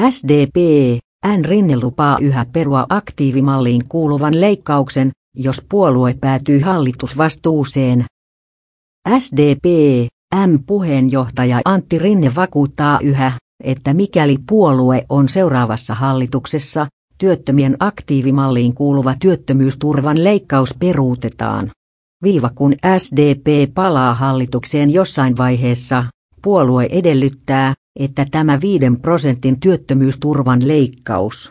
SDP, N. Rinne lupaa yhä perua aktiivimalliin kuuluvan leikkauksen, jos puolue päätyy hallitusvastuuseen. SDP, M-puheenjohtaja Antti Rinne vakuuttaa yhä, että mikäli puolue on seuraavassa hallituksessa, työttömien aktiivimalliin kuuluva työttömyysturvan leikkaus peruutetaan. Viiva kun SDP palaa hallitukseen jossain vaiheessa, puolue edellyttää, että tämä 5 prosentin työttömyysturvan leikkaus